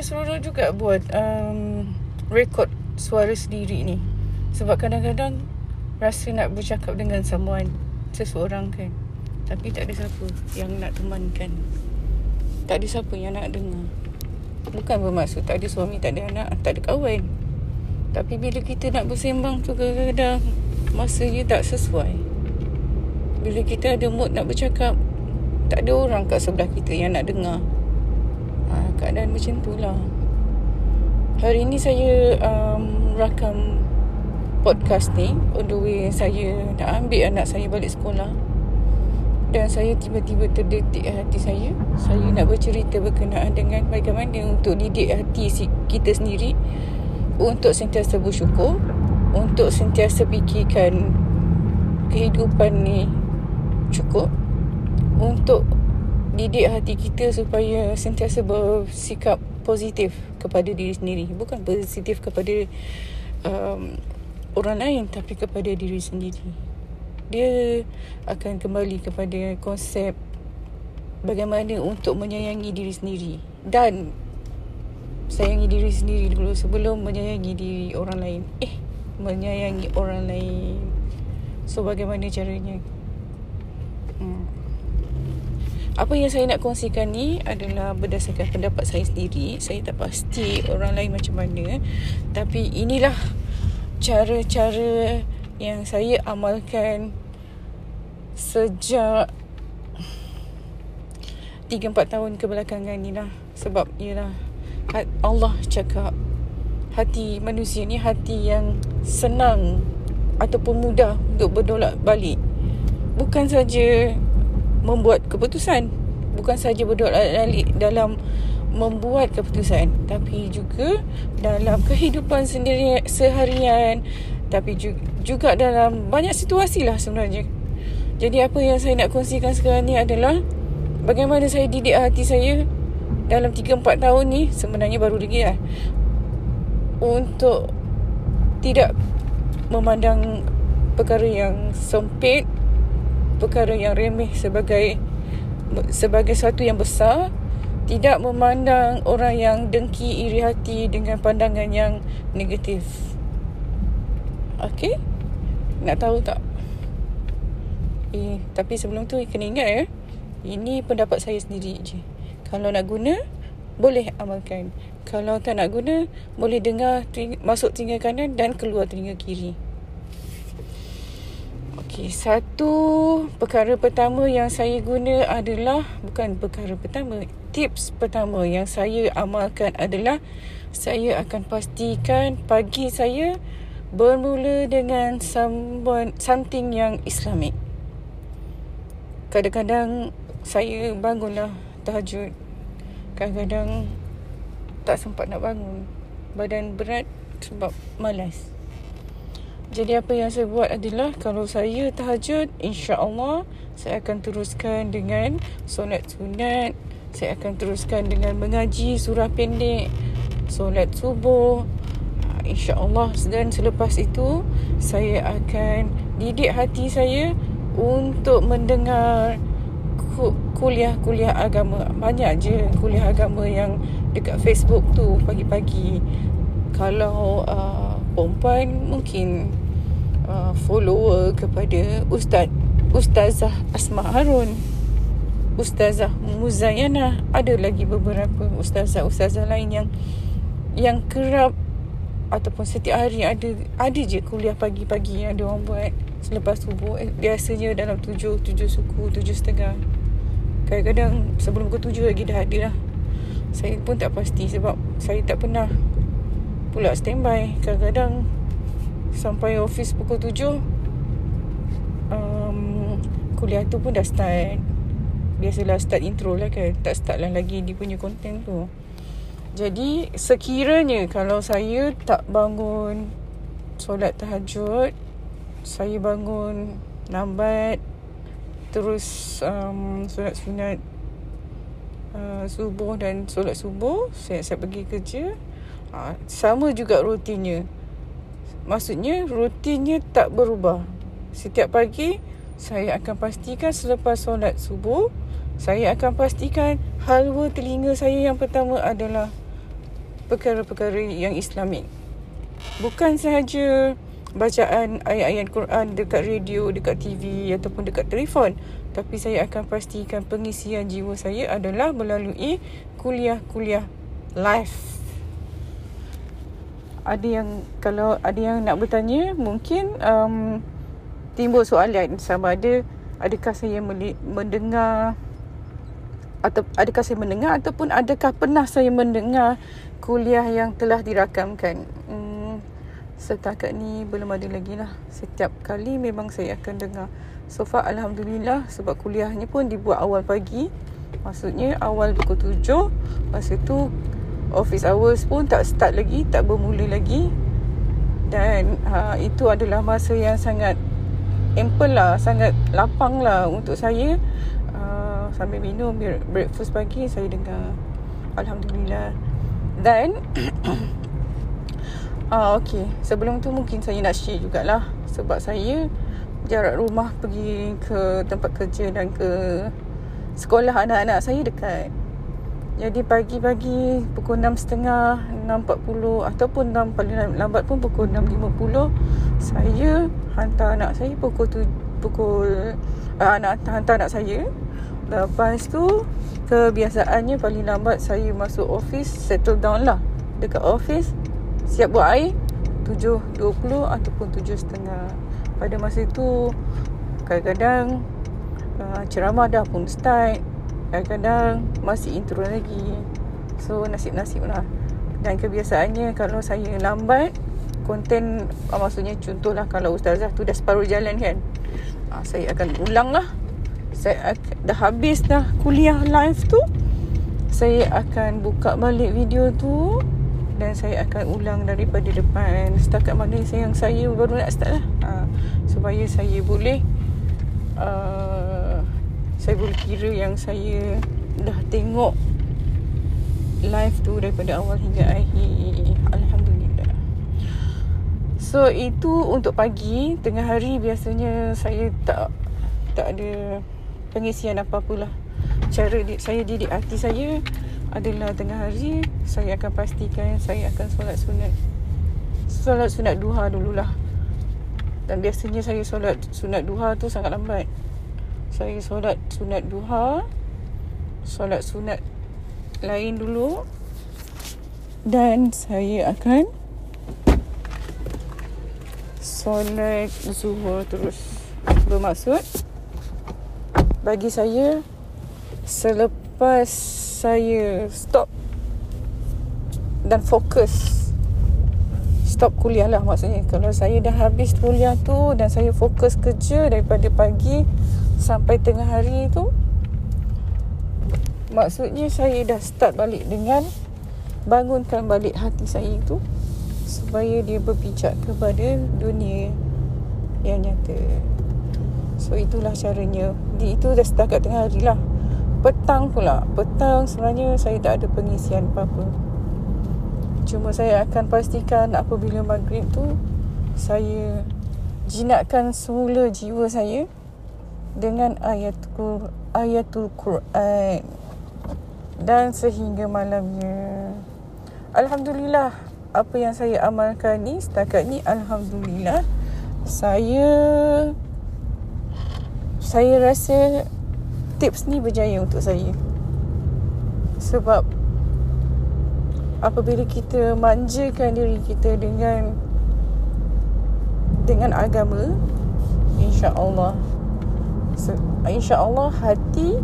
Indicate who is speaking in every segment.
Speaker 1: sebenarnya seronok juga buat um, Record suara sendiri ni. Sebab kadang-kadang Rasa nak bercakap dengan someone Seseorang kan. Tapi tak ada siapa yang nak temankan. Tak ada siapa yang nak dengar. Bukan bermaksud tak ada suami, tak ada anak, tak ada kawan. Tapi bila kita nak bersembang tu kadang-kadang Masanya tak sesuai. Bila kita ada mood nak bercakap Tak ada orang kat sebelah kita yang nak dengar ha, Keadaan macam tu lah. Hari ni saya um, rakam podcast ni On the way saya nak ambil anak saya balik sekolah. Dan saya tiba-tiba terdetik hati saya. Saya nak bercerita berkenaan dengan bagaimana untuk didik hati kita sendiri. Untuk sentiasa bersyukur. Untuk sentiasa fikirkan kehidupan ni cukup. Untuk didik hati kita supaya sentiasa bersikap positif kepada diri sendiri. Bukan positif kepada um, orang lain tapi kepada diri sendiri. Dia akan kembali kepada konsep bagaimana untuk menyayangi diri sendiri. Dan sayangi diri sendiri dulu sebelum menyayangi diri orang lain. Eh menyayangi orang lain. So bagaimana caranya? Hmm apa yang saya nak kongsikan ni adalah berdasarkan pendapat saya sendiri. Saya tak pasti orang lain macam mana. Tapi inilah cara-cara yang saya amalkan sejak 3-4 tahun kebelakangan ni lah. Sebab ialah Allah cakap hati manusia ni hati yang senang ataupun mudah untuk berdolak balik. Bukan saja membuat keputusan. Bukan saja berdoa dalam membuat keputusan tapi juga dalam kehidupan sendiri seharian tapi juga dalam banyak situasi lah sebenarnya. Jadi apa yang saya nak kongsikan sekarang ni adalah bagaimana saya didik hati saya dalam 3-4 tahun ni sebenarnya baru lagi lah. Untuk tidak memandang perkara yang sempit perkara yang remeh sebagai sebagai satu yang besar tidak memandang orang yang dengki iri hati dengan pandangan yang negatif. Okey? Nak tahu tak? Eh tapi sebelum tu kena ingat ya ini pendapat saya sendiri je. Kalau nak guna boleh amalkan. Kalau tak nak guna boleh dengar masuk telinga kanan dan keluar telinga kiri Okey, satu perkara pertama yang saya guna adalah bukan perkara pertama. Tips pertama yang saya amalkan adalah saya akan pastikan pagi saya bermula dengan someone, something yang islamik. Kadang-kadang saya bangunlah tahajud. Kadang-kadang tak sempat nak bangun. Badan berat sebab malas. Jadi apa yang saya buat adalah kalau saya tahajud, insya-Allah saya akan teruskan dengan solat sunat, saya akan teruskan dengan mengaji surah pendek, solat subuh. Ha, insya-Allah dan selepas itu saya akan didik hati saya untuk mendengar kuliah-kuliah agama. Banyak je kuliah agama yang dekat Facebook tu pagi-pagi. Kalau uh, perempuan mungkin follower kepada Ustaz Ustazah Asma Harun. Ustazah Muzayana ada lagi beberapa ustazah-ustazah lain yang yang kerap ataupun setiap hari ada ada je kuliah pagi-pagi yang dia orang buat selepas subuh. Eh, biasanya dalam tujuh tujuh suku tujuh setengah. Kadang-kadang sebelum pukul tujuh lagi dah ada lah. Saya pun tak pasti sebab saya tak pernah pula standby. Kadang-kadang sampai office pukul tujuh um, kuliah tu pun dah start. Biasalah start intro lah kan. Tak start lah lagi dia punya content tu. Jadi sekiranya kalau saya tak bangun solat tahajud saya bangun lambat terus um, solat sunat uh, subuh dan solat subuh saya saya pergi kerja uh, sama juga rutinnya Maksudnya rutinnya tak berubah. Setiap pagi saya akan pastikan selepas solat subuh saya akan pastikan halwa telinga saya yang pertama adalah perkara-perkara yang islamik. Bukan sahaja bacaan ayat-ayat Quran dekat radio, dekat TV ataupun dekat telefon. Tapi saya akan pastikan pengisian jiwa saya adalah melalui kuliah-kuliah live. Ada yang kalau ada yang nak bertanya mungkin um, timbul soalan sama ada adakah saya mendengar atau adakah saya mendengar ataupun adakah pernah saya mendengar kuliah yang telah dirakamkan. Hmm, setakat ni belum ada lagi lah. Setiap kali memang saya akan dengar. So far Alhamdulillah sebab kuliahnya pun dibuat awal pagi. Maksudnya awal pukul 7. Masa tu office hours pun tak start lagi, tak bermula lagi. Dan uh, itu adalah masa yang sangat ample lah, sangat lapang lah untuk saya. Sambil minum breakfast pagi saya dengar alhamdulillah. Dan ah okey sebelum tu mungkin saya nak share jugalah. Sebab saya jarak rumah pergi ke tempat kerja dan ke sekolah anak-anak saya dekat jadi pagi-pagi pukul 6.30 6.40 ataupun 6 paling lambat pun pukul 6.50 saya hantar anak saya pukul tu pukul uh, anak hantar anak saya. Lepas tu Kebiasaannya paling lambat Saya masuk office Settle down lah. Dekat office Siap buat air 7.20 Ataupun 7.30 Pada masa tu Kadang-kadang uh, Ceramah dah pun start Kadang-kadang Masih intro lagi. So nasib-nasib lah. Dan kebiasaannya Kalau saya lambat Konten uh, Maksudnya contohlah Kalau ustazah tu dah separuh jalan kan? Uh, Saya akan ulang lah. Saya dah habis dah kuliah live tu saya akan buka balik video tu dan saya akan ulang daripada depan. Setakat mana yang saya baru nak start lah. Ha, supaya saya boleh uh, saya boleh kira yang saya dah tengok live tu daripada awal hingga akhir Alhamdulillah So itu untuk pagi Tengah hari biasanya saya tak tak ada pengisian apa-apalah. Cara di, saya didik hati saya adalah tengah hari saya akan pastikan saya akan solat sunat. Solat sunat duha dululah. Dan biasanya saya solat sunat duha tu sangat lambat. Saya solat sunat duha, solat sunat lain dulu dan saya akan solat zuhur terus. Bermaksud bagi saya selepas saya stop dan fokus stop kuliah lah maksudnya kalau saya dah habis kuliah tu dan saya fokus kerja daripada pagi sampai tengah hari tu maksudnya saya dah start balik dengan bangunkan balik hati saya tu supaya dia berpijak kepada dunia yang nyata. So itulah caranya. Di itu dah setakat tengah hari lah. Petang pula. Petang sebenarnya saya tak ada pengisian apa-apa. Cuma saya akan pastikan apabila maghrib tu Saya jinakkan semula jiwa saya Dengan ayatul, ayatul Quran Dan sehingga malamnya Alhamdulillah Apa yang saya amalkan ni Setakat ni Alhamdulillah Saya saya rasa tips ni berjaya untuk saya. Sebab apabila kita manjakan diri kita dengan dengan agama, insya-Allah insya-Allah hati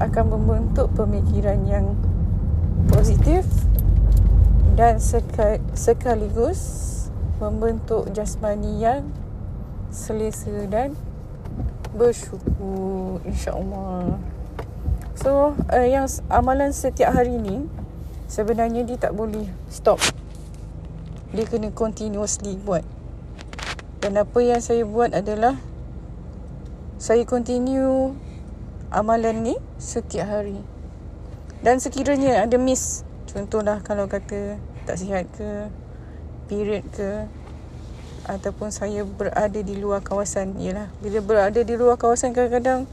Speaker 1: akan membentuk pemikiran yang positif dan sekaligus membentuk jasmani yang selesa dan bersyukur insyaallah. So uh, yang amalan setiap hari ni sebenarnya dia tak boleh stop. Dia kena continuously buat. Dan apa yang saya buat adalah saya continue amalan ni setiap hari. Dan sekiranya ada miss contohlah kalau kata tak sihat ke period ke ataupun saya berada di luar kawasan ialah bila berada di luar kawasan kadang-kadang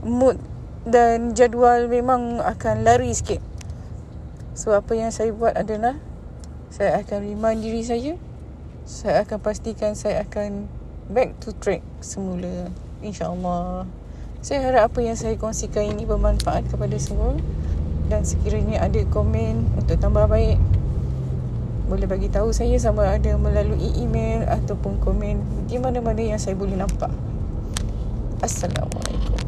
Speaker 1: mood dan jadual memang akan lari sikit. So apa yang saya buat adalah saya akan remind diri saya saya akan pastikan saya akan back to track semula insyaallah saya harap apa yang saya kongsikan ini bermanfaat kepada semua dan sekiranya ada komen untuk tambah baik boleh bagi tahu saya sama ada melalui email ataupun komen di mana-mana yang saya boleh nampak. Assalamualaikum.